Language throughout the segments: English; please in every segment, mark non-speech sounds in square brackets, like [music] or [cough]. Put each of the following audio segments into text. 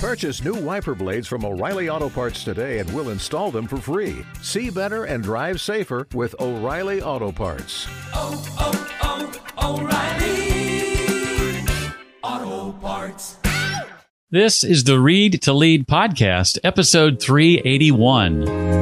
Purchase new wiper blades from O'Reilly Auto Parts today and we'll install them for free. See better and drive safer with O'Reilly Auto Parts. oh, oh, oh O'Reilly Auto Parts. This is the Read to Lead podcast, episode 381.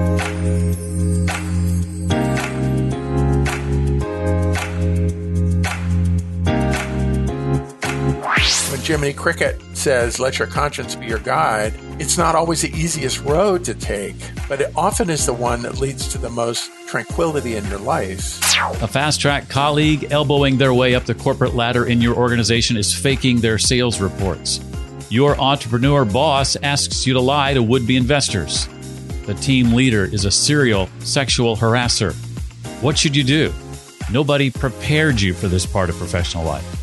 Jiminy Cricket says, let your conscience be your guide, it's not always the easiest road to take, but it often is the one that leads to the most tranquility in your life. A fast track colleague elbowing their way up the corporate ladder in your organization is faking their sales reports. Your entrepreneur boss asks you to lie to would be investors. The team leader is a serial sexual harasser. What should you do? Nobody prepared you for this part of professional life.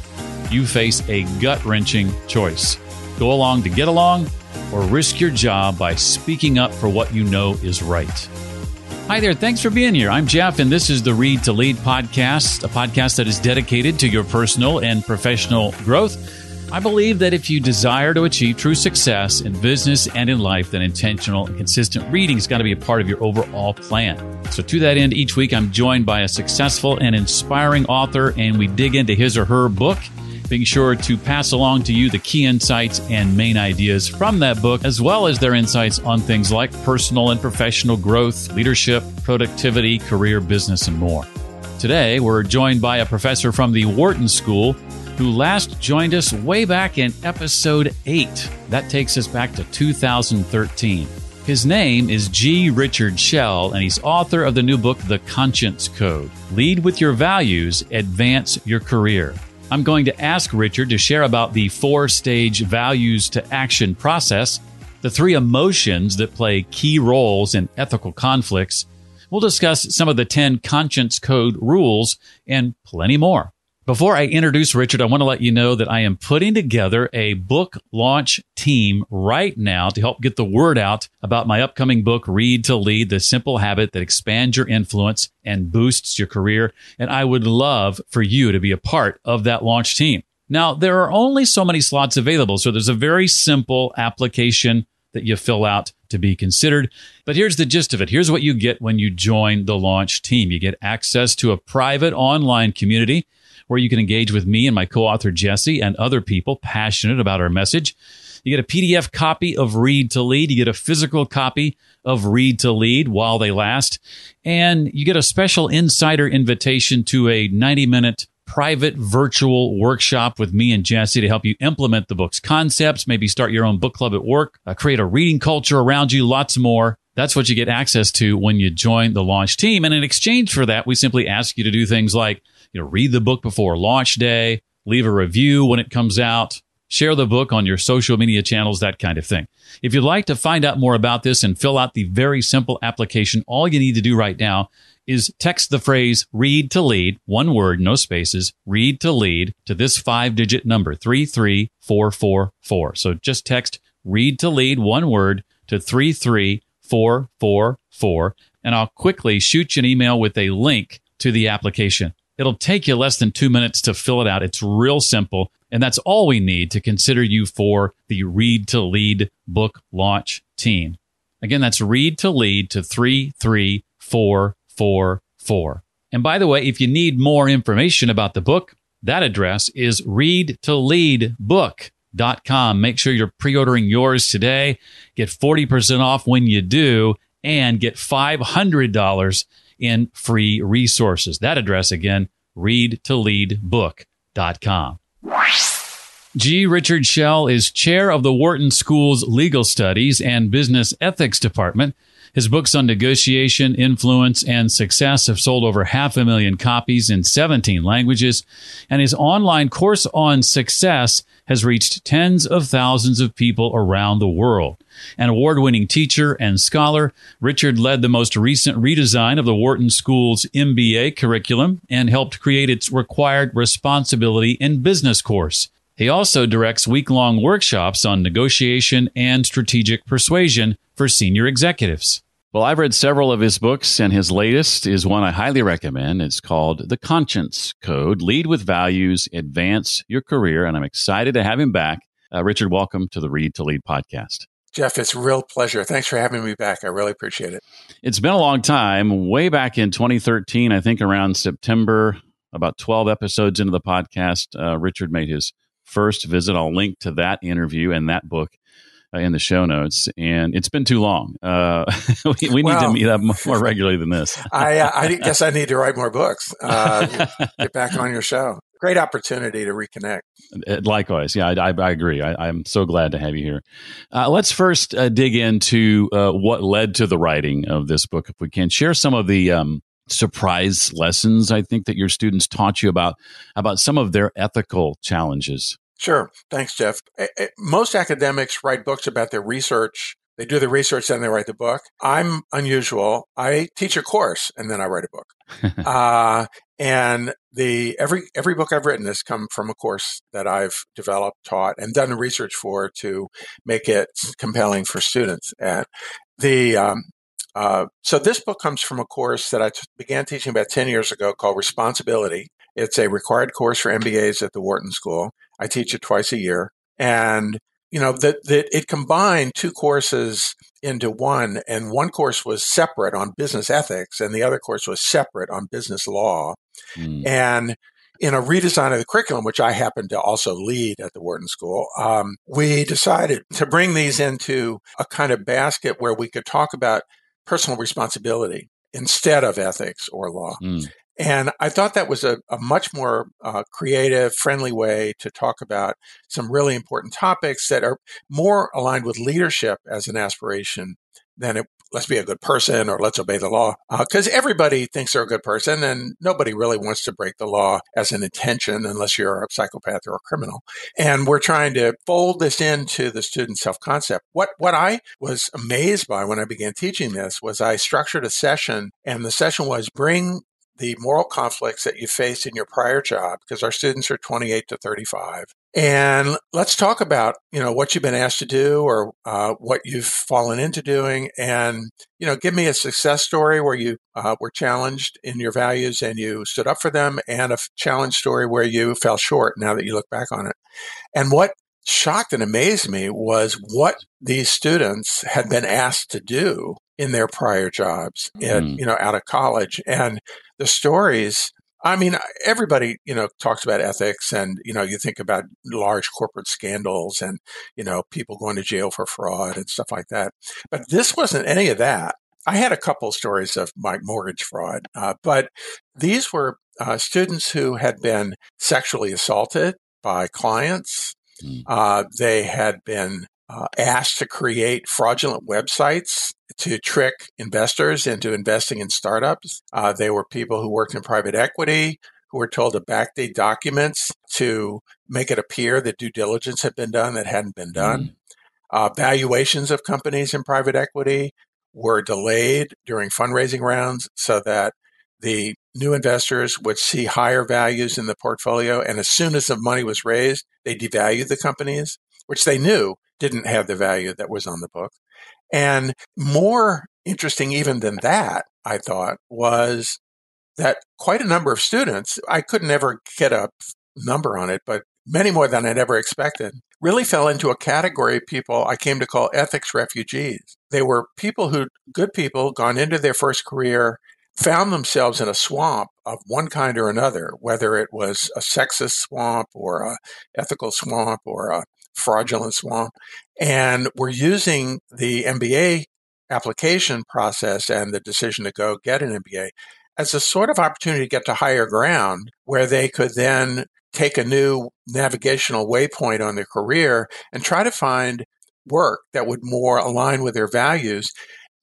You face a gut wrenching choice go along to get along, or risk your job by speaking up for what you know is right. Hi there. Thanks for being here. I'm Jeff, and this is the Read to Lead podcast, a podcast that is dedicated to your personal and professional growth. I believe that if you desire to achieve true success in business and in life, then intentional and consistent reading has got to be a part of your overall plan. So, to that end, each week I'm joined by a successful and inspiring author, and we dig into his or her book being sure to pass along to you the key insights and main ideas from that book, as well as their insights on things like personal and professional growth, leadership, productivity, career, business, and more. Today, we're joined by a professor from the Wharton School who last joined us way back in episode 8. That takes us back to 2013. His name is G. Richard Shell, and he's author of the new book, The Conscience Code Lead with Your Values, Advance Your Career. I'm going to ask Richard to share about the four stage values to action process, the three emotions that play key roles in ethical conflicts. We'll discuss some of the 10 conscience code rules and plenty more. Before I introduce Richard, I want to let you know that I am putting together a book launch team right now to help get the word out about my upcoming book, Read to Lead, the simple habit that expands your influence and boosts your career. And I would love for you to be a part of that launch team. Now, there are only so many slots available, so there's a very simple application that you fill out to be considered. But here's the gist of it. Here's what you get when you join the launch team. You get access to a private online community where you can engage with me and my co-author Jesse and other people passionate about our message. You get a PDF copy of Read to Lead. You get a physical copy of Read to Lead while they last. And you get a special insider invitation to a 90 minute private virtual workshop with me and Jesse to help you implement the book's concepts, maybe start your own book club at work, uh, create a reading culture around you, lots more. That's what you get access to when you join the launch team. And in exchange for that, we simply ask you to do things like you know, read the book before launch day, leave a review when it comes out, share the book on your social media channels, that kind of thing. If you'd like to find out more about this and fill out the very simple application, all you need to do right now is text the phrase read to lead, one word, no spaces, read to lead to this five digit number, 33444. So just text read to lead, one word to 33444, and I'll quickly shoot you an email with a link to the application. It'll take you less than two minutes to fill it out. It's real simple. And that's all we need to consider you for the Read to Lead book launch team. Again, that's Read to Lead to 33444. And by the way, if you need more information about the book, that address is readtoleadbook.com. Make sure you're pre ordering yours today. Get 40% off when you do and get $500 in free resources. That address again, readtoleadbook.com. G. Richard Shell is chair of the Wharton School's Legal Studies and Business Ethics Department. His books on negotiation, influence, and success have sold over half a million copies in 17 languages, and his online course on success has reached tens of thousands of people around the world. An award winning teacher and scholar, Richard led the most recent redesign of the Wharton School's MBA curriculum and helped create its required responsibility in business course. He also directs week long workshops on negotiation and strategic persuasion for senior executives. Well, I've read several of his books, and his latest is one I highly recommend. It's called The Conscience Code Lead with Values, Advance Your Career. And I'm excited to have him back Uh, Richard, welcome to the Read to Lead podcast. Jeff, it's a real pleasure. Thanks for having me back. I really appreciate it. It's been a long time. Way back in 2013, I think around September, about 12 episodes into the podcast, uh, Richard made his first visit. I'll link to that interview and that book uh, in the show notes. And it's been too long. Uh, [laughs] we, we well, need to meet up more regularly than this. [laughs] I, uh, I guess I need to write more books. Uh, [laughs] get back on your show. Great opportunity to reconnect. Likewise, yeah, I, I, I agree. I, am so glad to have you here. Uh, let's first dig into what led to the writing of this book, if we can. Share some of the um, surprise lessons I think that your students taught you about about some of their ethical challenges. Sure. Thanks, Jeff. Most academics write books about their research. They do the research, then they write the book. I'm unusual. I teach a course and then I write a book. [laughs] uh, and the every every book I've written has come from a course that I've developed, taught, and done research for to make it compelling for students. And the um, uh, so this book comes from a course that I t- began teaching about 10 years ago called Responsibility. It's a required course for MBAs at the Wharton School. I teach it twice a year. And, you know, that, that it combined two courses into one. And one course was separate on business ethics and the other course was separate on business law. Mm. And in a redesign of the curriculum, which I happen to also lead at the Wharton School, um, we decided to bring these into a kind of basket where we could talk about personal responsibility instead of ethics or law. Mm. And I thought that was a, a much more uh, creative, friendly way to talk about some really important topics that are more aligned with leadership as an aspiration than it let's be a good person or let's obey the law. Because uh, everybody thinks they're a good person and nobody really wants to break the law as an intention unless you're a psychopath or a criminal. And we're trying to fold this into the student self concept. What, what I was amazed by when I began teaching this was I structured a session and the session was bring the moral conflicts that you faced in your prior job because our students are 28 to 35 and let's talk about you know what you've been asked to do or uh, what you've fallen into doing and you know give me a success story where you uh, were challenged in your values and you stood up for them and a challenge story where you fell short now that you look back on it. And what shocked and amazed me was what these students had been asked to do in their prior jobs mm. you know out of college and the stories I mean, everybody, you know, talks about ethics and, you know, you think about large corporate scandals and, you know, people going to jail for fraud and stuff like that. But this wasn't any of that. I had a couple stories of my mortgage fraud, uh, but these were uh, students who had been sexually assaulted by clients. Mm. Uh, they had been uh, asked to create fraudulent websites to trick investors into investing in startups. Uh, they were people who worked in private equity who were told to backdate documents to make it appear that due diligence had been done that hadn't been done. Mm. Uh, valuations of companies in private equity were delayed during fundraising rounds so that the new investors would see higher values in the portfolio. And as soon as the money was raised, they devalued the companies, which they knew didn't have the value that was on the book. And more interesting even than that, I thought, was that quite a number of students, I could never get a number on it, but many more than I'd ever expected, really fell into a category of people I came to call ethics refugees. They were people who, good people, gone into their first career, found themselves in a swamp of one kind or another, whether it was a sexist swamp or a ethical swamp or a fraudulent swamp. And we're using the MBA application process and the decision to go get an MBA as a sort of opportunity to get to higher ground where they could then take a new navigational waypoint on their career and try to find work that would more align with their values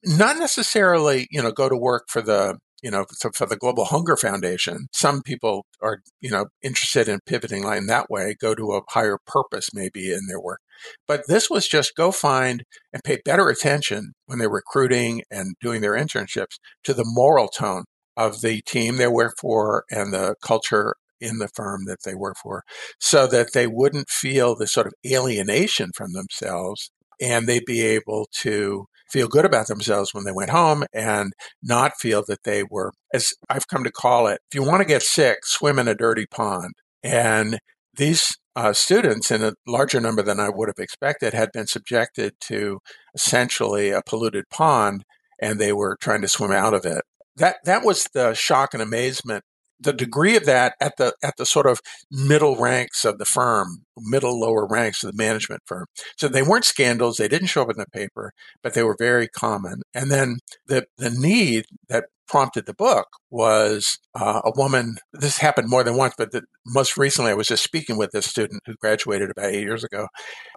not necessarily you know go to work for the you know, so for the Global Hunger Foundation, some people are, you know, interested in pivoting in that way, go to a higher purpose maybe in their work. But this was just go find and pay better attention when they're recruiting and doing their internships to the moral tone of the team they work for and the culture in the firm that they work for so that they wouldn't feel the sort of alienation from themselves and they'd be able to feel good about themselves when they went home and not feel that they were, as I've come to call it, if you want to get sick, swim in a dirty pond. And these uh, students, in a larger number than I would have expected, had been subjected to essentially a polluted pond, and they were trying to swim out of it. That that was the shock and amazement the degree of that at the at the sort of middle ranks of the firm, middle lower ranks of the management firm. So they weren't scandals; they didn't show up in the paper, but they were very common. And then the the need that prompted the book was uh, a woman. This happened more than once, but the, most recently, I was just speaking with this student who graduated about eight years ago,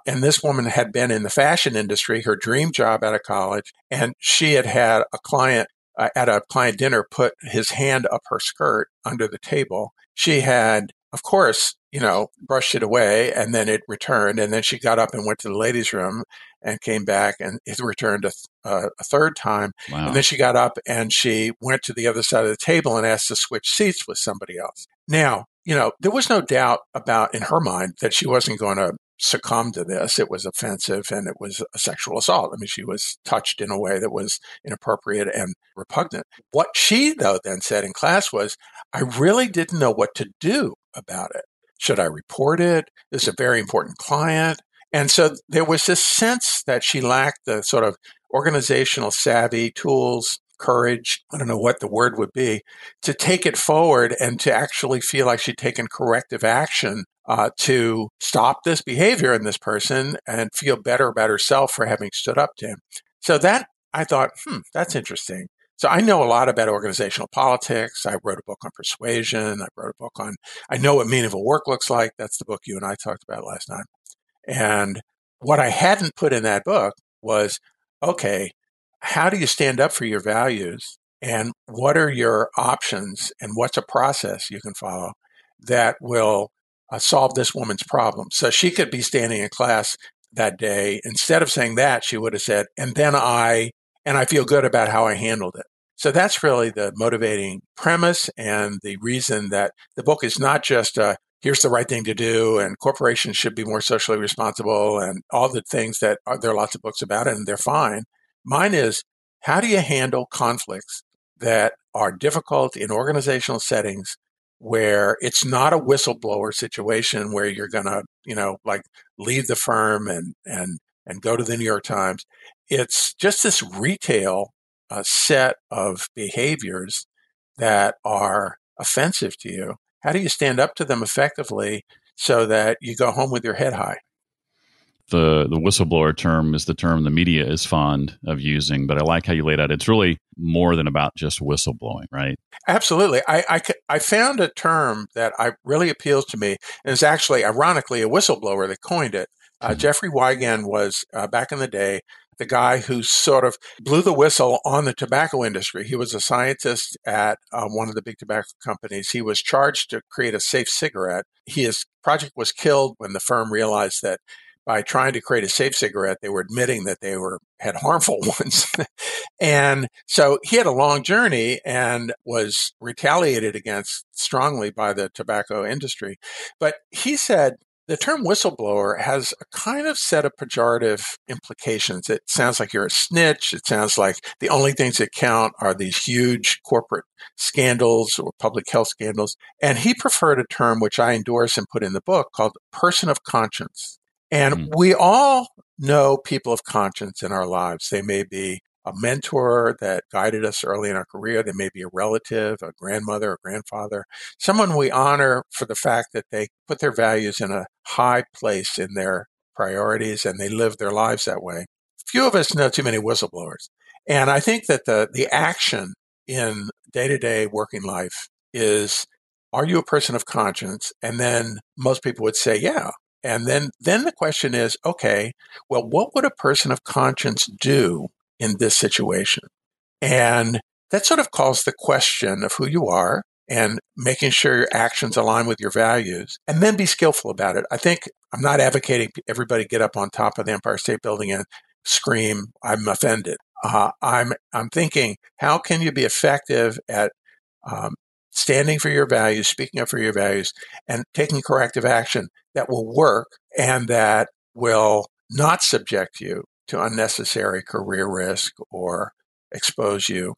and this woman had been in the fashion industry, her dream job out of college, and she had had a client uh, at a client dinner put his hand up her skirt under the table. She had, of course, you know, brushed it away and then it returned. And then she got up and went to the ladies' room and came back and it returned a, th- uh, a third time. Wow. And then she got up and she went to the other side of the table and asked to switch seats with somebody else. Now, you know, there was no doubt about in her mind that she wasn't going to succumb to this. It was offensive and it was a sexual assault. I mean, she was touched in a way that was inappropriate and repugnant. What she, though, then said in class was, I really didn't know what to do about it. Should I report it? This is a very important client. And so there was this sense that she lacked the sort of organizational savvy tools courage, I don't know what the word would be, to take it forward and to actually feel like she'd taken corrective action uh, to stop this behavior in this person and feel better about herself for having stood up to him. So that I thought, hmm, that's interesting. So I know a lot about organizational politics. I wrote a book on persuasion. I wrote a book on, I know what meaningful work looks like. That's the book you and I talked about last night. And what I hadn't put in that book was, okay, how do you stand up for your values and what are your options and what's a process you can follow that will uh, solve this woman's problem. So she could be standing in class that day. Instead of saying that she would have said and then i and i feel good about how i handled it. So that's really the motivating premise and the reason that the book is not just a here's the right thing to do and corporations should be more socially responsible and all the things that are, there are lots of books about and they're fine. Mine is how do you handle conflicts that are difficult in organizational settings where it's not a whistleblower situation where you're going to, you know, like leave the firm and, and, and go to the New York Times. It's just this retail uh, set of behaviors that are offensive to you. How do you stand up to them effectively so that you go home with your head high? The the whistleblower term is the term the media is fond of using, but I like how you laid out. It's really more than about just whistleblowing, right? Absolutely. I, I, I found a term that I really appeals to me, and it's actually, ironically, a whistleblower that coined it. Uh, mm-hmm. Jeffrey Wigand was uh, back in the day the guy who sort of blew the whistle on the tobacco industry. He was a scientist at uh, one of the big tobacco companies. He was charged to create a safe cigarette. His project was killed when the firm realized that by trying to create a safe cigarette, they were admitting that they were had harmful [laughs] ones. and so he had a long journey and was retaliated against strongly by the tobacco industry. But he said the term whistleblower has a kind of set of pejorative implications. It sounds like you're a snitch. It sounds like the only things that count are these huge corporate scandals or public health scandals. And he preferred a term which I endorse and put in the book called person of conscience. And mm. we all know people of conscience in our lives. They may be a mentor that guided us early in our career. They may be a relative, a grandmother, a grandfather, someone we honor for the fact that they put their values in a high place in their priorities and they live their lives that way. Few of us know too many whistleblowers. And I think that the, the action in day to day working life is are you a person of conscience? And then most people would say, yeah, and then, then the question is, okay, well, what would a person of conscience do in this situation? And that sort of calls the question of who you are and making sure your actions align with your values and then be skillful about it. I think I'm not advocating everybody get up on top of the Empire State Building and scream, I'm offended. Uh, I'm, I'm thinking, how can you be effective at um, standing for your values, speaking up for your values, and taking corrective action that will work and that will not subject you to unnecessary career risk or expose you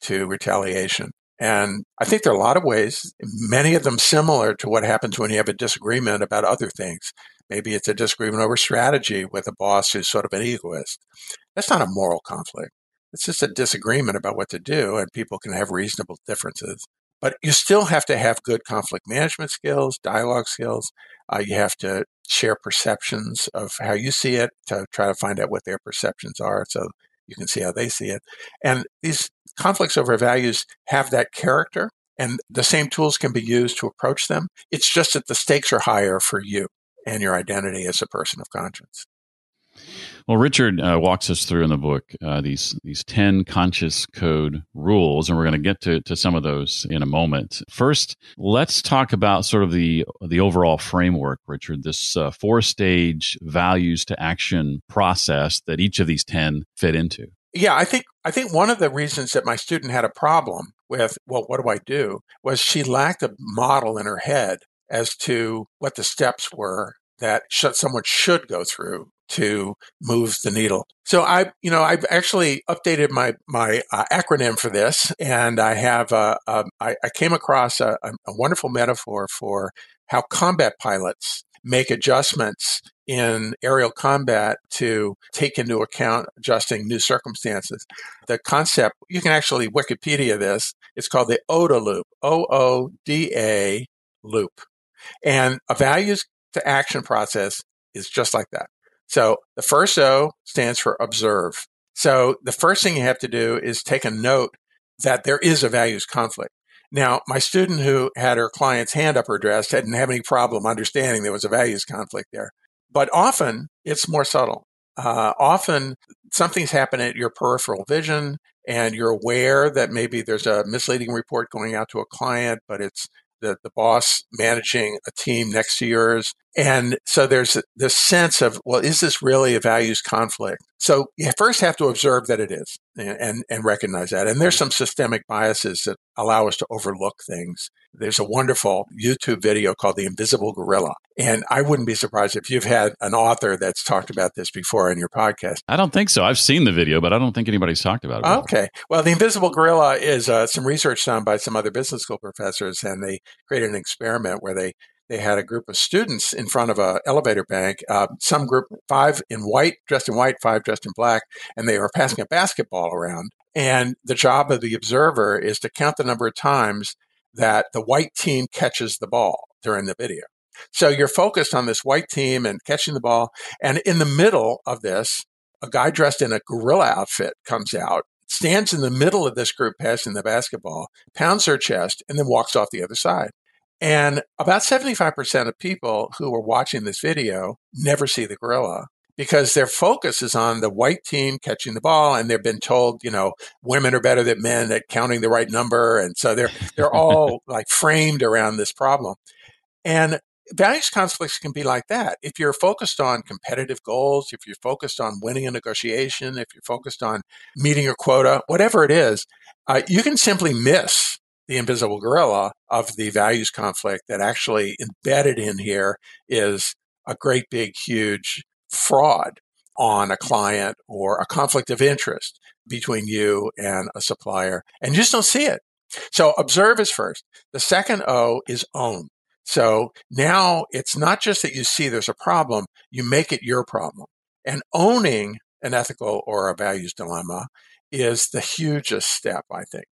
to retaliation. And I think there are a lot of ways, many of them similar to what happens when you have a disagreement about other things. Maybe it's a disagreement over strategy with a boss who's sort of an egoist. That's not a moral conflict. It's just a disagreement about what to do, and people can have reasonable differences. But you still have to have good conflict management skills, dialogue skills. Uh, you have to share perceptions of how you see it to try to find out what their perceptions are so you can see how they see it. And these conflicts over values have that character, and the same tools can be used to approach them. It's just that the stakes are higher for you and your identity as a person of conscience. Well, Richard uh, walks us through in the book uh, these these ten conscience code rules, and we're going to get to to some of those in a moment. First, let's talk about sort of the the overall framework, Richard. This uh, four stage values to action process that each of these ten fit into. Yeah, I think I think one of the reasons that my student had a problem with well, what do I do, was she lacked a model in her head as to what the steps were that someone should go through to move the needle. So I, you know, I've actually updated my my uh, acronym for this, and I have I, came across a, a wonderful metaphor for how combat pilots make adjustments in aerial combat to take into account adjusting new circumstances. The concept, you can actually Wikipedia this, it's called the OODA loop, O O D A loop. And a values to action process is just like that. So the first O stands for observe. So the first thing you have to do is take a note that there is a values conflict. Now, my student who had her client's hand up her dress didn't have any problem understanding there was a values conflict there. But often it's more subtle. Uh, often something's happening at your peripheral vision and you're aware that maybe there's a misleading report going out to a client, but it's the, the boss managing a team next to yours. And so there's this sense of, well, is this really a values conflict? So you first have to observe that it is and, and recognize that. And there's some systemic biases that allow us to overlook things. There's a wonderful YouTube video called The Invisible Gorilla. And I wouldn't be surprised if you've had an author that's talked about this before in your podcast. I don't think so. I've seen the video, but I don't think anybody's talked about it. Before. Okay. Well, The Invisible Gorilla is uh, some research done by some other business school professors, and they created an experiment where they they had a group of students in front of a elevator bank. Uh, some group, five in white, dressed in white, five dressed in black, and they were passing a basketball around. And the job of the observer is to count the number of times that the white team catches the ball during the video. So you're focused on this white team and catching the ball. And in the middle of this, a guy dressed in a gorilla outfit comes out, stands in the middle of this group passing the basketball, pounds her chest, and then walks off the other side. And about 75% of people who are watching this video never see the gorilla because their focus is on the white team catching the ball and they've been told, you know, women are better than men at counting the right number. And so they're, they're all [laughs] like framed around this problem. And values conflicts can be like that. If you're focused on competitive goals, if you're focused on winning a negotiation, if you're focused on meeting your quota, whatever it is, uh, you can simply miss the invisible gorilla of the values conflict that actually embedded in here is a great big huge fraud on a client or a conflict of interest between you and a supplier and you just don't see it. So observe is first. The second o is own. So now it's not just that you see there's a problem you make it your problem. And owning an ethical or a values dilemma is the hugest step, I think,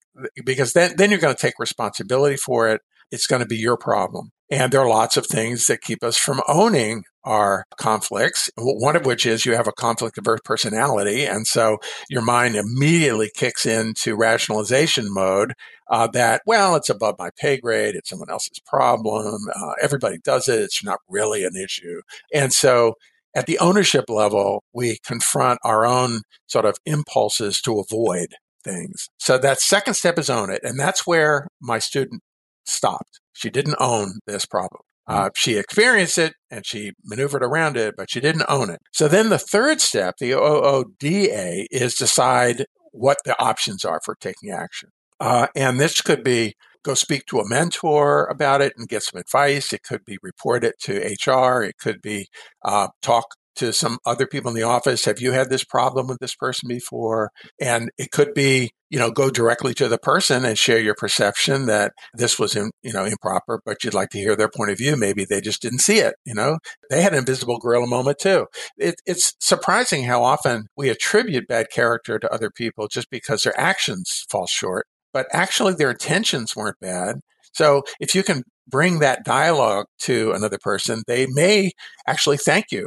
because then, then you're going to take responsibility for it. It's going to be your problem. And there are lots of things that keep us from owning our conflicts. One of which is you have a conflict averse personality. And so your mind immediately kicks into rationalization mode uh, that, well, it's above my pay grade. It's someone else's problem. Uh, everybody does it. It's not really an issue. And so at the ownership level, we confront our own sort of impulses to avoid things. So that second step is own it. And that's where my student stopped. She didn't own this problem. Hmm. Uh, she experienced it and she maneuvered around it, but she didn't own it. So then the third step, the OODA, is decide what the options are for taking action. Uh, and this could be go speak to a mentor about it and get some advice. It could be report it to HR. It could be uh, talk to some other people in the office, have you had this problem with this person before? And it could be, you know, go directly to the person and share your perception that this was, in, you know, improper, but you'd like to hear their point of view. Maybe they just didn't see it. You know, they had an invisible gorilla moment too. It, it's surprising how often we attribute bad character to other people just because their actions fall short, but actually their intentions weren't bad. So if you can bring that dialogue to another person, they may actually thank you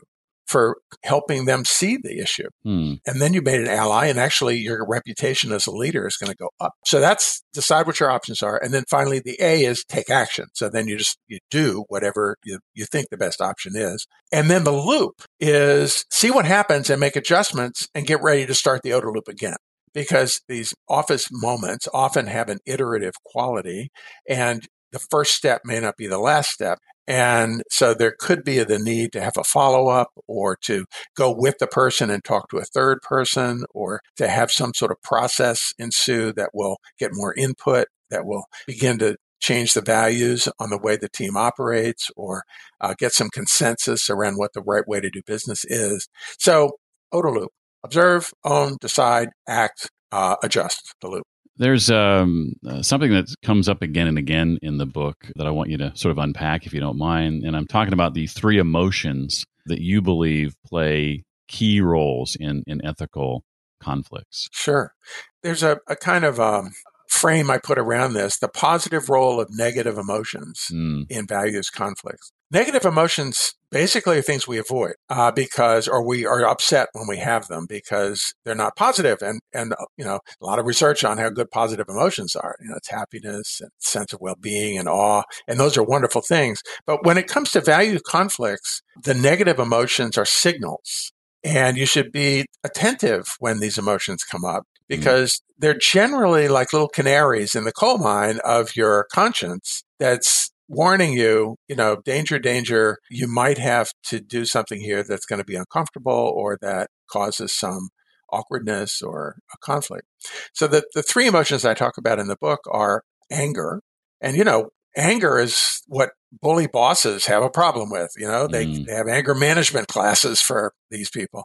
for helping them see the issue. Hmm. And then you made an ally, and actually your reputation as a leader is going to go up. So that's decide what your options are. And then finally, the A is take action. So then you just you do whatever you, you think the best option is. And then the loop is see what happens and make adjustments and get ready to start the OODA loop again because these office moments often have an iterative quality and the first step may not be the last step. And so there could be the need to have a follow up or to go with the person and talk to a third person or to have some sort of process ensue that will get more input, that will begin to change the values on the way the team operates or uh, get some consensus around what the right way to do business is. So, OODA loop observe, own, decide, act, uh, adjust the loop. There's um, uh, something that comes up again and again in the book that I want you to sort of unpack if you don't mind. And I'm talking about the three emotions that you believe play key roles in, in ethical conflicts. Sure. There's a, a kind of um, frame I put around this the positive role of negative emotions mm. in values conflicts. Negative emotions basically are things we avoid uh, because, or we are upset when we have them because they're not positive. And, and, uh, you know, a lot of research on how good positive emotions are. You know, it's happiness and sense of well-being and awe. And those are wonderful things. But when it comes to value conflicts, the negative emotions are signals. And you should be attentive when these emotions come up mm. because mm. they're generally like little canaries in the coal mine of your conscience that's warning you, you know, danger, danger, you might have to do something here that's going to be uncomfortable or that causes some awkwardness or a conflict. So the, the three emotions I talk about in the book are anger. And, you know, anger is what bully bosses have a problem with. You know, they, mm. they have anger management classes for these people.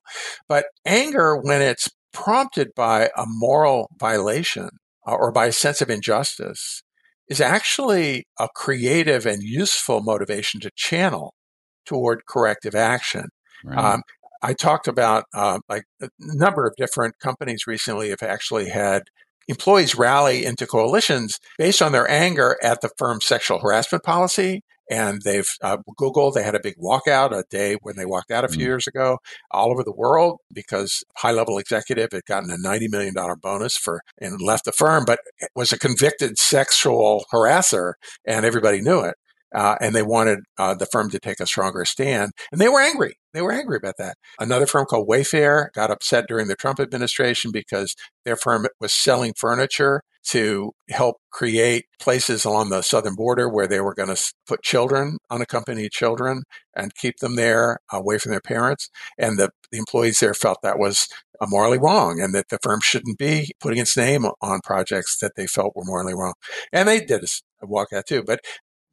But anger, when it's prompted by a moral violation uh, or by a sense of injustice, is actually a creative and useful motivation to channel toward corrective action. Right. Um, I talked about uh, like a number of different companies recently have actually had employees rally into coalitions based on their anger at the firm's sexual harassment policy and they've uh, Google. They had a big walkout a day when they walked out a few mm. years ago, all over the world because high level executive had gotten a ninety million dollar bonus for and left the firm, but was a convicted sexual harasser, and everybody knew it. Uh, and they wanted uh, the firm to take a stronger stand. And they were angry. They were angry about that. Another firm called Wayfair got upset during the Trump administration because their firm was selling furniture to help create places along the southern border where they were going to put children, unaccompanied children, and keep them there away from their parents. And the, the employees there felt that was morally wrong and that the firm shouldn't be putting its name on projects that they felt were morally wrong. And they did a walkout too. But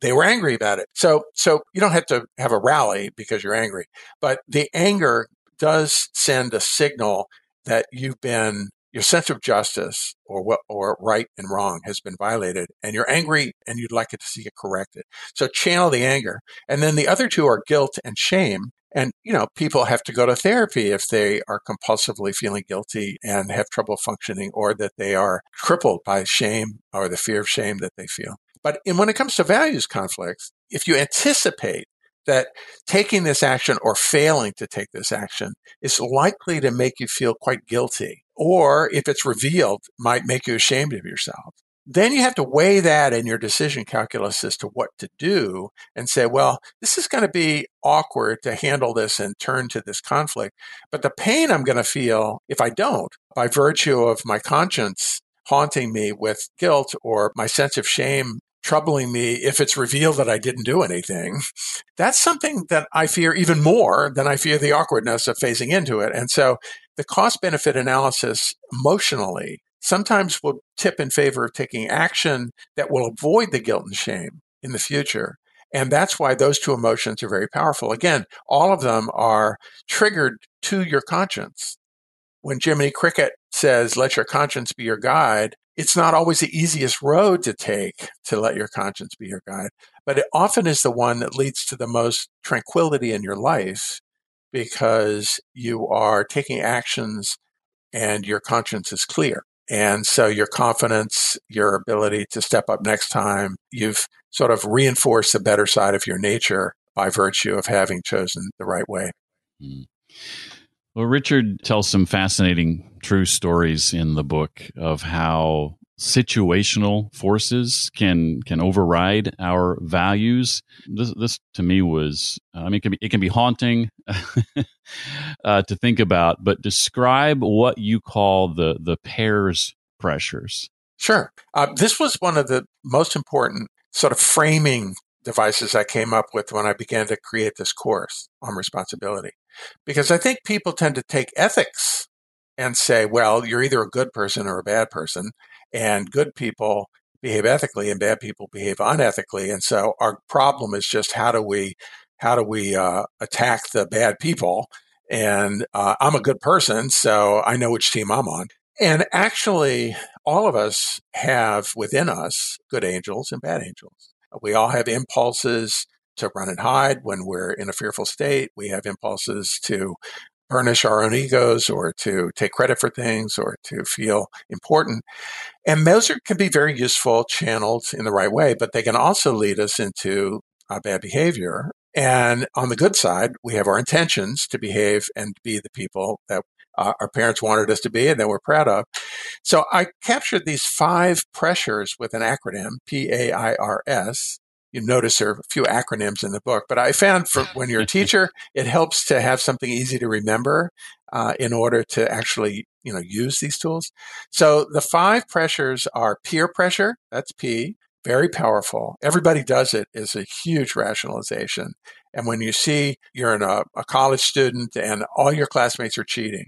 they were angry about it. So, so you don't have to have a rally because you're angry, but the anger does send a signal that you've been your sense of justice or what or right and wrong has been violated and you're angry and you'd like it to see it corrected. So channel the anger. And then the other two are guilt and shame. And you know people have to go to therapy if they are compulsively feeling guilty and have trouble functioning or that they are crippled by shame or the fear of shame that they feel but when it comes to values conflicts, if you anticipate that taking this action or failing to take this action is likely to make you feel quite guilty, or if it's revealed, might make you ashamed of yourself. Then you have to weigh that in your decision calculus as to what to do and say, well, this is going to be awkward to handle this and turn to this conflict. But the pain I'm going to feel if I don't, by virtue of my conscience haunting me with guilt or my sense of shame troubling me if it's revealed that I didn't do anything. That's something that I fear even more than I fear the awkwardness of phasing into it. And so the cost benefit analysis emotionally sometimes will tip in favor of taking action that will avoid the guilt and shame in the future. And that's why those two emotions are very powerful. Again, all of them are triggered to your conscience. When Jiminy Cricket says, let your conscience be your guide, it's not always the easiest road to take to let your conscience be your guide, but it often is the one that leads to the most tranquility in your life because you are taking actions and your conscience is clear. And so your confidence, your ability to step up next time, you've sort of reinforced the better side of your nature by virtue of having chosen the right way. Mm. Well, Richard tells some fascinating true stories in the book of how situational forces can can override our values. This, this to me was, I mean, it can be, it can be haunting [laughs] uh, to think about. But describe what you call the the pairs pressures. Sure, uh, this was one of the most important sort of framing devices I came up with when I began to create this course on responsibility, because I think people tend to take ethics and say, well, you're either a good person or a bad person and good people behave ethically and bad people behave unethically. And so our problem is just how do we how do we uh, attack the bad people? And uh, I'm a good person, so I know which team I'm on. And actually, all of us have within us good angels and bad angels. We all have impulses to run and hide when we're in a fearful state. We have impulses to burnish our own egos or to take credit for things or to feel important. And those are, can be very useful channeled in the right way, but they can also lead us into bad behavior. And on the good side, we have our intentions to behave and be the people that uh, our parents wanted us to be and that we're proud of. So I captured these five pressures with an acronym, P A I R S, you notice there are a few acronyms in the book, but I found for when you're a teacher, it helps to have something easy to remember uh, in order to actually you know use these tools. So the five pressures are peer pressure, that's P, very powerful. Everybody does it is a huge rationalization. And when you see you're in a, a college student and all your classmates are cheating,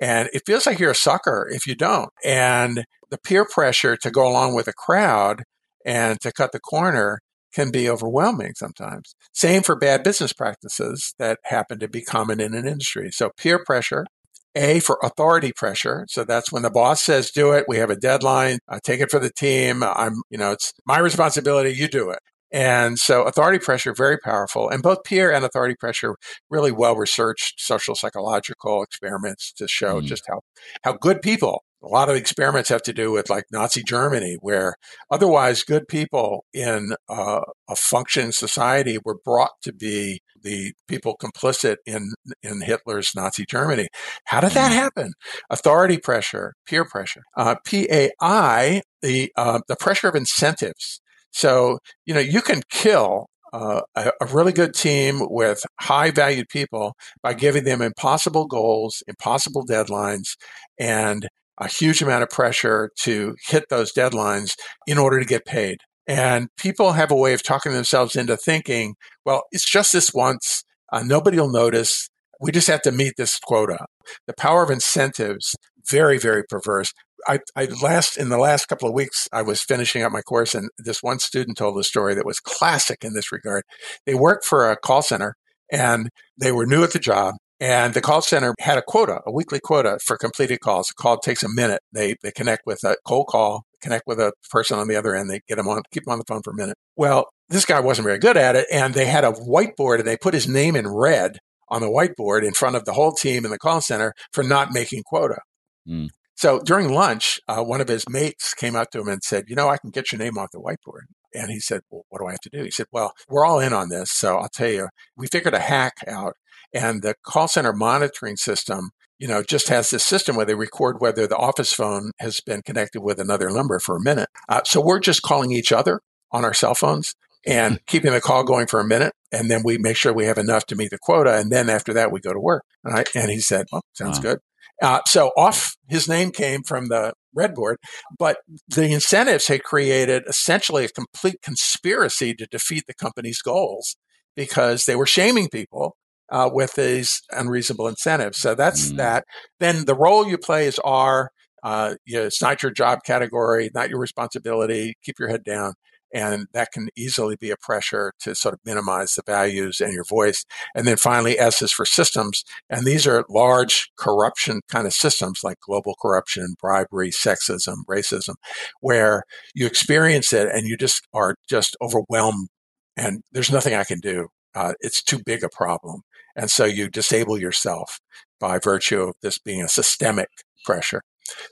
and it feels like you're a sucker if you don't. And the peer pressure to go along with a crowd and to cut the corner can be overwhelming sometimes. Same for bad business practices that happen to be common in an industry. So peer pressure, a for authority pressure. So that's when the boss says, do it. We have a deadline. I take it for the team. I'm, you know, it's my responsibility. You do it. And so authority pressure, very powerful. And both peer and authority pressure, really well researched social psychological experiments to show mm. just how, how good people a lot of experiments have to do with like Nazi Germany, where otherwise good people in uh, a functioning society were brought to be the people complicit in in Hitler's Nazi Germany. How did that mm. happen? Authority pressure, peer pressure, uh, PAI, the uh, the pressure of incentives. So you know you can kill uh, a, a, really good team with high valued people by giving them impossible goals, impossible deadlines, and a huge amount of pressure to hit those deadlines in order to get paid. And people have a way of talking themselves into thinking, well, it's just this once. Uh, nobody will notice. We just have to meet this quota. The power of incentives, very, very perverse. I, I last in the last couple of weeks, I was finishing up my course, and this one student told a story that was classic in this regard. They worked for a call center, and they were new at the job, and the call center had a quota, a weekly quota for completed calls. A call takes a minute. They, they connect with a cold call, connect with a person on the other end. They get them on, keep them on the phone for a minute. Well, this guy wasn't very good at it. And they had a whiteboard and they put his name in red on the whiteboard in front of the whole team in the call center for not making quota. Mm. So during lunch, uh, one of his mates came up to him and said, You know, I can get your name off the whiteboard. And he said, Well, what do I have to do? He said, Well, we're all in on this. So I'll tell you, we figured a hack out and the call center monitoring system, you know, just has this system where they record whether the office phone has been connected with another number for a minute. Uh, so we're just calling each other on our cell phones and hmm. keeping the call going for a minute. And then we make sure we have enough to meet the quota. And then after that, we go to work. And, I, and he said, well, sounds wow. good. Uh, so off his name came from the red board, but the incentives had created essentially a complete conspiracy to defeat the company's goals because they were shaming people uh, with these unreasonable incentives. So that's mm. that. Then the role you play is R. Uh, you know, it's not your job category, not your responsibility. Keep your head down. And that can easily be a pressure to sort of minimize the values and your voice. And then finally, S is for systems. And these are large corruption kind of systems like global corruption, bribery, sexism, racism, where you experience it and you just are just overwhelmed and there's nothing I can do. Uh, it's too big a problem. And so you disable yourself by virtue of this being a systemic pressure.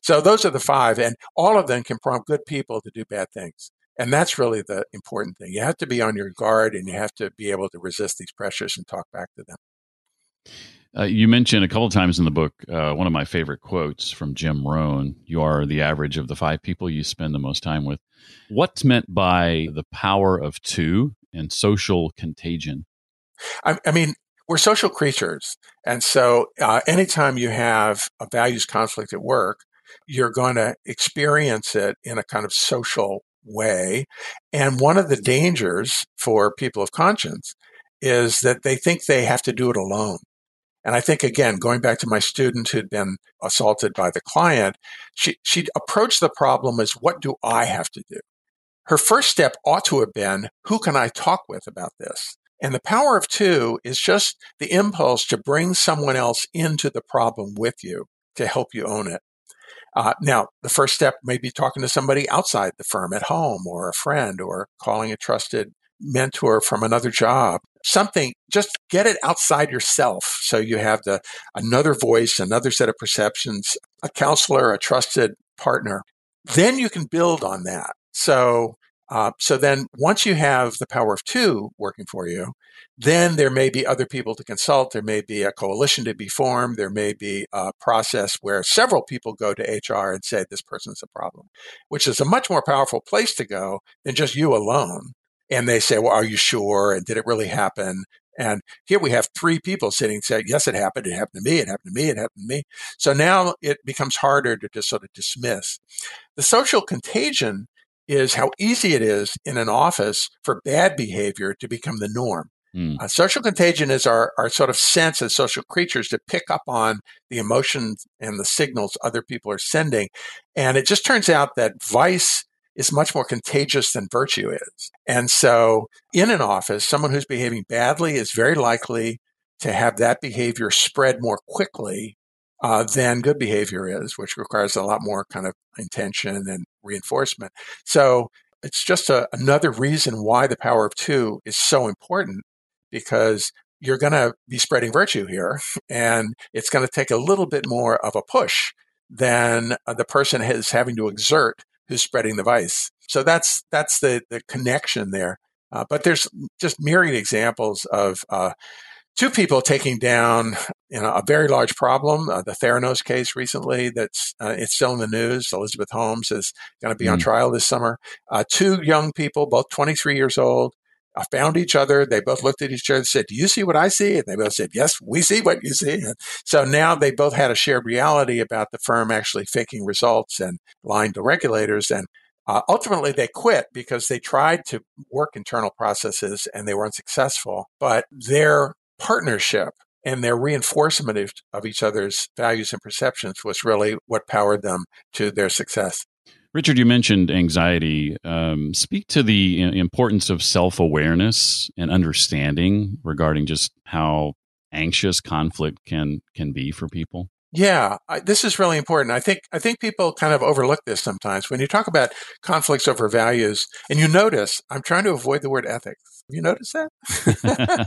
So those are the five, and all of them can prompt good people to do bad things. And that's really the important thing. You have to be on your guard and you have to be able to resist these pressures and talk back to them. Uh, you mentioned a couple times in the book uh, one of my favorite quotes from Jim Rohn You are the average of the five people you spend the most time with. What's meant by the power of two and social contagion? I, I mean, we're social creatures. And so uh, anytime you have a values conflict at work, you're going to experience it in a kind of social way. And one of the dangers for people of conscience is that they think they have to do it alone. And I think again, going back to my student who'd been assaulted by the client, she she approached the problem as what do I have to do? Her first step ought to have been, who can I talk with about this? And the power of two is just the impulse to bring someone else into the problem with you to help you own it. Uh, now, the first step may be talking to somebody outside the firm at home or a friend or calling a trusted mentor from another job. Something, just get it outside yourself. So you have the another voice, another set of perceptions, a counselor, a trusted partner. Then you can build on that. So uh, so then once you have the power of two working for you, then there may be other people to consult. There may be a coalition to be formed. There may be a process where several people go to HR and say, this person's a problem, which is a much more powerful place to go than just you alone. And they say, well, are you sure? And did it really happen? And here we have three people sitting saying, yes, it happened. It happened to me. It happened to me. It happened to me. So now it becomes harder to just sort of dismiss. The social contagion is how easy it is in an office for bad behavior to become the norm. Mm. Uh, social contagion is our, our sort of sense as social creatures to pick up on the emotions and the signals other people are sending. And it just turns out that vice is much more contagious than virtue is. And so in an office, someone who's behaving badly is very likely to have that behavior spread more quickly uh, than good behavior is, which requires a lot more kind of intention and reinforcement. So it's just a, another reason why the power of two is so important because you're going to be spreading virtue here and it's going to take a little bit more of a push than uh, the person is having to exert who's spreading the vice. So that's, that's the, the connection there. Uh, but there's just myriad examples of uh, two people taking down you know, a very large problem. Uh, the Theranos case recently, that's uh, it's still in the news. Elizabeth Holmes is going to be mm. on trial this summer. Uh, two young people, both 23 years old, uh, found each other. They both looked at each other and said, "Do you see what I see?" And they both said, "Yes, we see what you see." And so now they both had a shared reality about the firm actually faking results and lying to regulators and. Uh, ultimately, they quit because they tried to work internal processes and they weren't successful. But their partnership and their reinforcement of, of each other's values and perceptions was really what powered them to their success. Richard, you mentioned anxiety. Um, speak to the importance of self awareness and understanding regarding just how anxious conflict can can be for people. Yeah, I, this is really important. I think I think people kind of overlook this sometimes when you talk about conflicts over values, and you notice I'm trying to avoid the word ethics. Have you noticed that?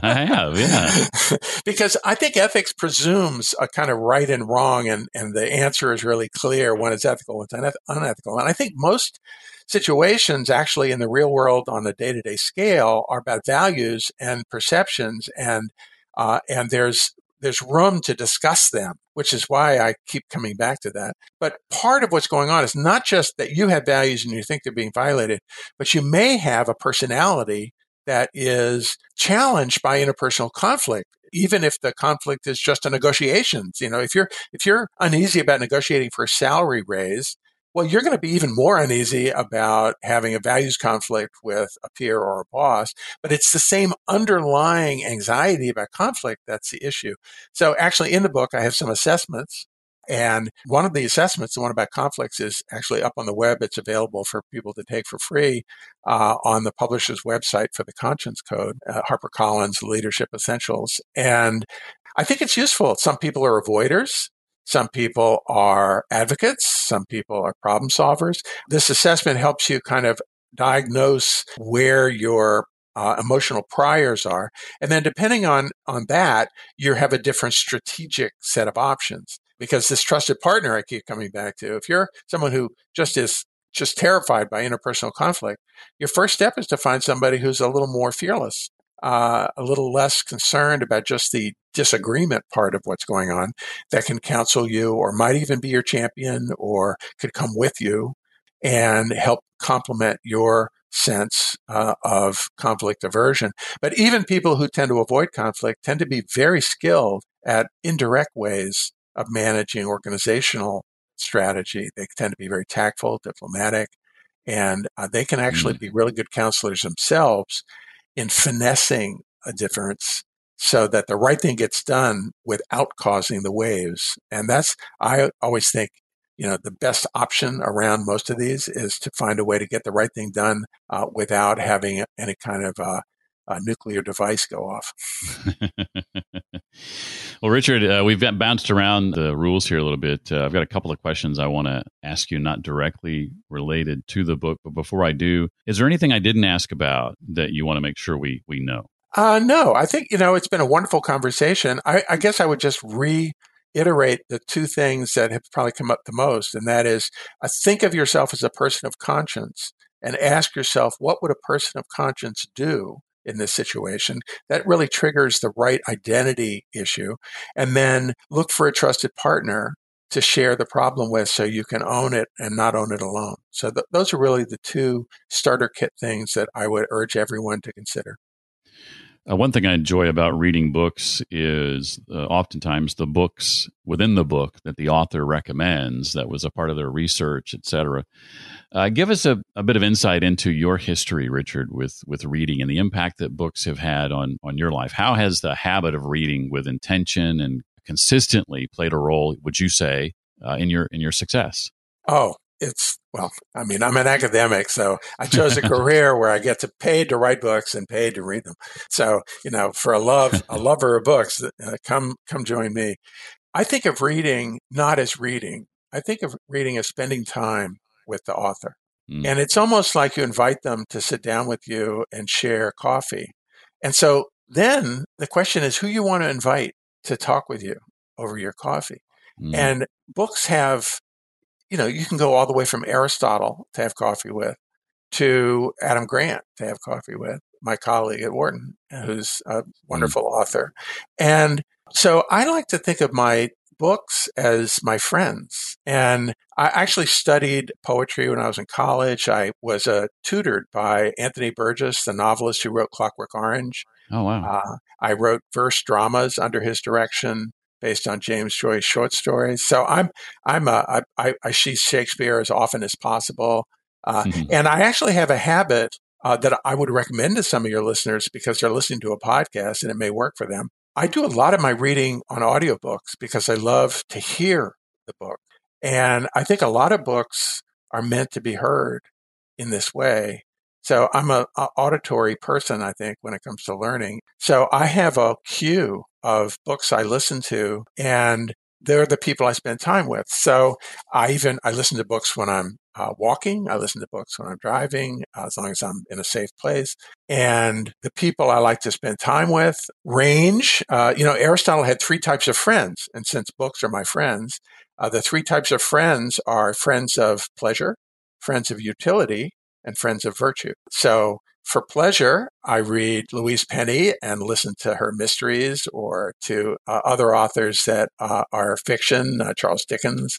[laughs] I have, yeah. [laughs] because I think ethics presumes a kind of right and wrong, and and the answer is really clear: one is ethical, one's unethical. And I think most situations, actually, in the real world, on a day to day scale, are about values and perceptions, and uh, and there's there's room to discuss them, which is why I keep coming back to that. But part of what's going on is not just that you have values and you think they're being violated, but you may have a personality that is challenged by interpersonal conflict even if the conflict is just a negotiations you know if you're if you're uneasy about negotiating for a salary raise well, you're going to be even more uneasy about having a values conflict with a peer or a boss, but it's the same underlying anxiety about conflict that's the issue. So, actually, in the book, I have some assessments And one of the assessments, the one about conflicts, is actually up on the web. It's available for people to take for free uh, on the publisher's website for the Conscience Code, uh, HarperCollins Leadership Essentials. And I think it's useful. Some people are avoiders. Some people are advocates. Some people are problem solvers. This assessment helps you kind of diagnose where your uh, emotional priors are. And then depending on, on that, you have a different strategic set of options because this trusted partner I keep coming back to, if you're someone who just is just terrified by interpersonal conflict, your first step is to find somebody who's a little more fearless, uh, a little less concerned about just the disagreement part of what's going on that can counsel you or might even be your champion or could come with you and help complement your sense uh, of conflict aversion. But even people who tend to avoid conflict tend to be very skilled at indirect ways of managing organizational strategy. They tend to be very tactful, diplomatic, and uh, they can actually mm. be really good counselors themselves in finessing a difference so that the right thing gets done without causing the waves. And that's, I always think, you know, the best option around most of these is to find a way to get the right thing done uh, without having any kind of uh, a nuclear device go off. [laughs] well, Richard, uh, we've got bounced around the rules here a little bit. Uh, I've got a couple of questions I want to ask you, not directly related to the book, but before I do, is there anything I didn't ask about that you want to make sure we we know? Uh, no, I think you know it's been a wonderful conversation. I, I guess I would just reiterate the two things that have probably come up the most, and that is, uh, think of yourself as a person of conscience, and ask yourself, what would a person of conscience do? In this situation. That really triggers the right identity issue. And then look for a trusted partner to share the problem with so you can own it and not own it alone. So th- those are really the two starter kit things that I would urge everyone to consider. Uh, one thing I enjoy about reading books is uh, oftentimes the books within the book that the author recommends that was a part of their research, etc. Uh, give us a, a, bit of insight into your history, Richard, with, with reading and the impact that books have had on, on your life. How has the habit of reading with intention and consistently played a role, would you say, uh, in your in your success? Oh, it's well, I mean, I'm an academic, so I chose a career where I get to paid to write books and paid to read them. So, you know, for a love, a [laughs] lover of books, uh, come come join me. I think of reading not as reading. I think of reading as spending time with the author. Mm. And it's almost like you invite them to sit down with you and share coffee. And so then the question is who you want to invite to talk with you over your coffee. Mm. And books have you know, you can go all the way from Aristotle to have coffee with to Adam Grant to have coffee with, my colleague at Wharton, who's a wonderful mm. author. And so I like to think of my books as my friends. And I actually studied poetry when I was in college. I was uh, tutored by Anthony Burgess, the novelist who wrote Clockwork Orange. Oh, wow. Uh, I wrote verse dramas under his direction based on James Joyce short stories. So I'm I'm a, I, I see Shakespeare as often as possible, uh, mm-hmm. and I actually have a habit uh, that I would recommend to some of your listeners because they're listening to a podcast and it may work for them. I do a lot of my reading on audiobooks because I love to hear the book, and I think a lot of books are meant to be heard in this way. So I'm a, a, auditory person, I think, when it comes to learning. So I have a queue of books I listen to, and they're the people I spend time with. So I even I listen to books when I'm uh, walking. I listen to books when I'm driving, uh, as long as I'm in a safe place. And the people I like to spend time with range. Uh, you know, Aristotle had three types of friends, and since books are my friends, uh, the three types of friends are friends of pleasure, friends of utility, and Friends of Virtue. So for pleasure, I read Louise Penny and listen to her mysteries or to uh, other authors that uh, are fiction, uh, Charles Dickens.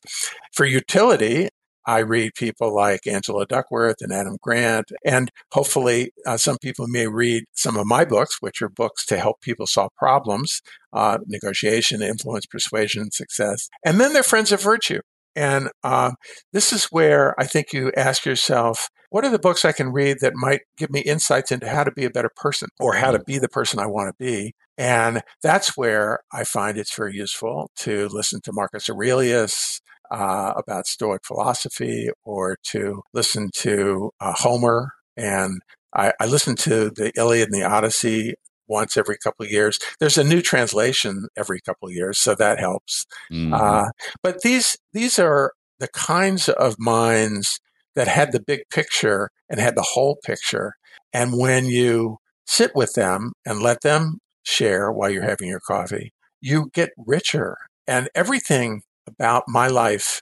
For utility, I read people like Angela Duckworth and Adam Grant, and hopefully uh, some people may read some of my books, which are books to help people solve problems, uh, negotiation, influence, persuasion, success. And then they're friends of virtue. And uh, this is where I think you ask yourself, what are the books I can read that might give me insights into how to be a better person or how to mm. be the person I want to be? And that's where I find it's very useful to listen to Marcus Aurelius uh, about Stoic philosophy or to listen to uh, Homer. And I, I listen to the Iliad and the Odyssey once every couple of years. There's a new translation every couple of years, so that helps. Mm-hmm. Uh, but these these are the kinds of minds that had the big picture and had the whole picture. And when you sit with them and let them share while you're having your coffee, you get richer. And everything about my life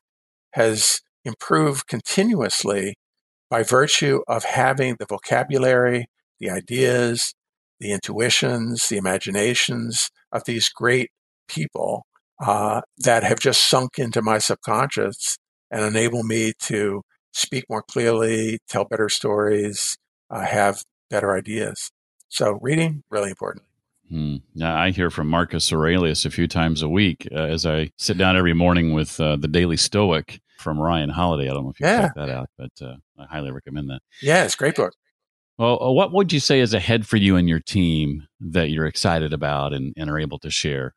has improved continuously by virtue of having the vocabulary, the ideas, the intuitions, the imaginations of these great people uh, that have just sunk into my subconscious and enable me to speak more clearly, tell better stories, uh, have better ideas. So reading really important. Hmm. Now, I hear from Marcus Aurelius a few times a week uh, as I sit down every morning with uh, the Daily Stoic from Ryan Holiday. I don't know if you yeah. check that out, but uh, I highly recommend that. Yeah, it's a great book. Well, uh, what would you say is ahead for you and your team that you're excited about and, and are able to share?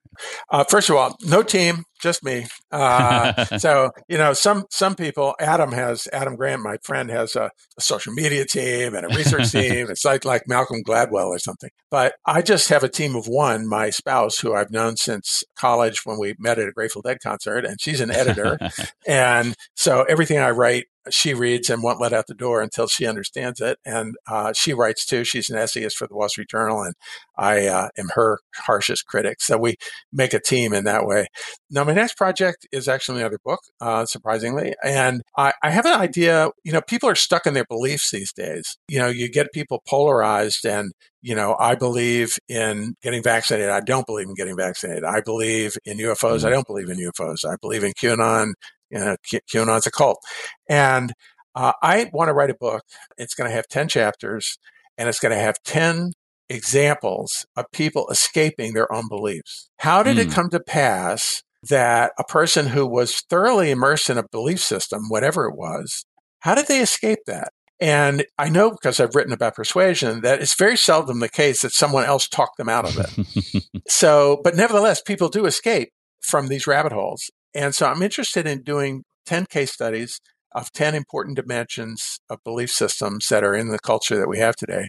Uh, first of all, no team, just me. Uh, [laughs] so you know, some some people. Adam has Adam Grant, my friend, has a, a social media team and a research [laughs] team. It's like like Malcolm Gladwell or something. But I just have a team of one. My spouse, who I've known since college when we met at a Grateful Dead concert, and she's an editor. [laughs] and so everything I write she reads and won't let out the door until she understands it. And uh, she writes too. She's an essayist for the Wall Street Journal, and I uh, am her harshest critic. So we make a team in that way. Now, my next project is actually another book, uh, surprisingly. And I, I, have an idea, you know, people are stuck in their beliefs these days. You know, you get people polarized and, you know, I believe in getting vaccinated. I don't believe in getting vaccinated. I believe in UFOs. I mm-hmm. don't believe in UFOs. I believe in QAnon. You know, QAnon's a cult. And uh, I want to write a book. It's going to have 10 chapters and it's going to have 10 examples of people escaping their own beliefs. How did mm. it hmm. come to pass that a person who was thoroughly immersed in a belief system, whatever it was, how did they escape that? And I know because I've written about persuasion that it's very seldom the case that someone else talked them out of it. [laughs] so, but nevertheless, people do escape from these rabbit holes. And so I'm interested in doing 10 case studies of 10 important dimensions of belief systems that are in the culture that we have today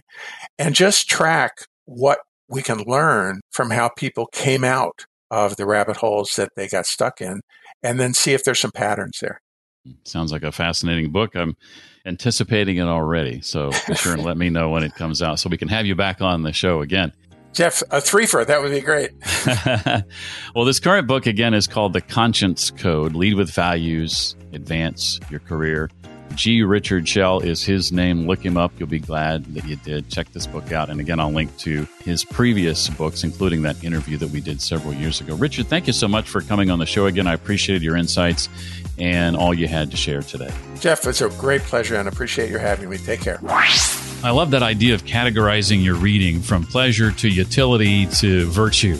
and just track what we can learn from how people came out of the rabbit holes that they got stuck in and then see if there's some patterns there. Sounds like a fascinating book. I'm anticipating it already. So be sure and let me know when it comes out so we can have you back on the show again. Jeff, a threefer, that would be great. [laughs] [laughs] well, this current book, again, is called The Conscience Code Lead with Values, Advance Your Career. G. Richard Shell is his name. Look him up. You'll be glad that you did. Check this book out. And again, I'll link to his previous books, including that interview that we did several years ago. Richard, thank you so much for coming on the show again. I appreciated your insights and all you had to share today. Jeff, it's a great pleasure and appreciate your having me. Take care. I love that idea of categorizing your reading from pleasure to utility to virtue.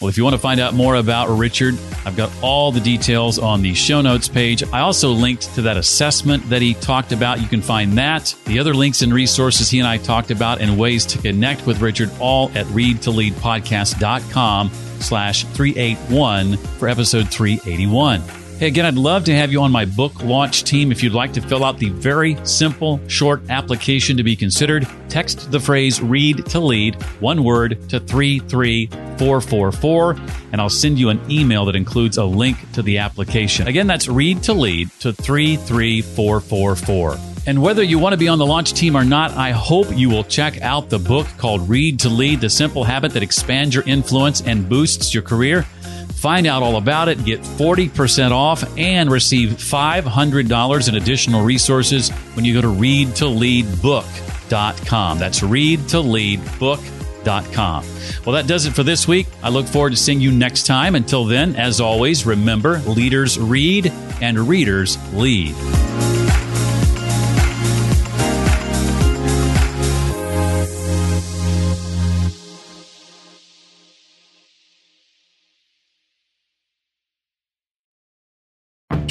Well, if you want to find out more about Richard, I've got all the details on the show notes page. I also linked to that assessment that he talked about. You can find that, the other links and resources he and I talked about, and ways to connect with Richard all at readtoleadpodcast.com slash 381 for episode 381. Hey, again, I'd love to have you on my book launch team. If you'd like to fill out the very simple, short application to be considered, text the phrase read to lead, one word, to 33444, and I'll send you an email that includes a link to the application. Again, that's read to lead to 33444. And whether you want to be on the launch team or not, I hope you will check out the book called Read to Lead The Simple Habit That Expands Your Influence and Boosts Your Career. Find out all about it, get 40% off, and receive $500 in additional resources when you go to readtoleadbook.com. That's readtoleadbook.com. Well, that does it for this week. I look forward to seeing you next time. Until then, as always, remember leaders read and readers lead.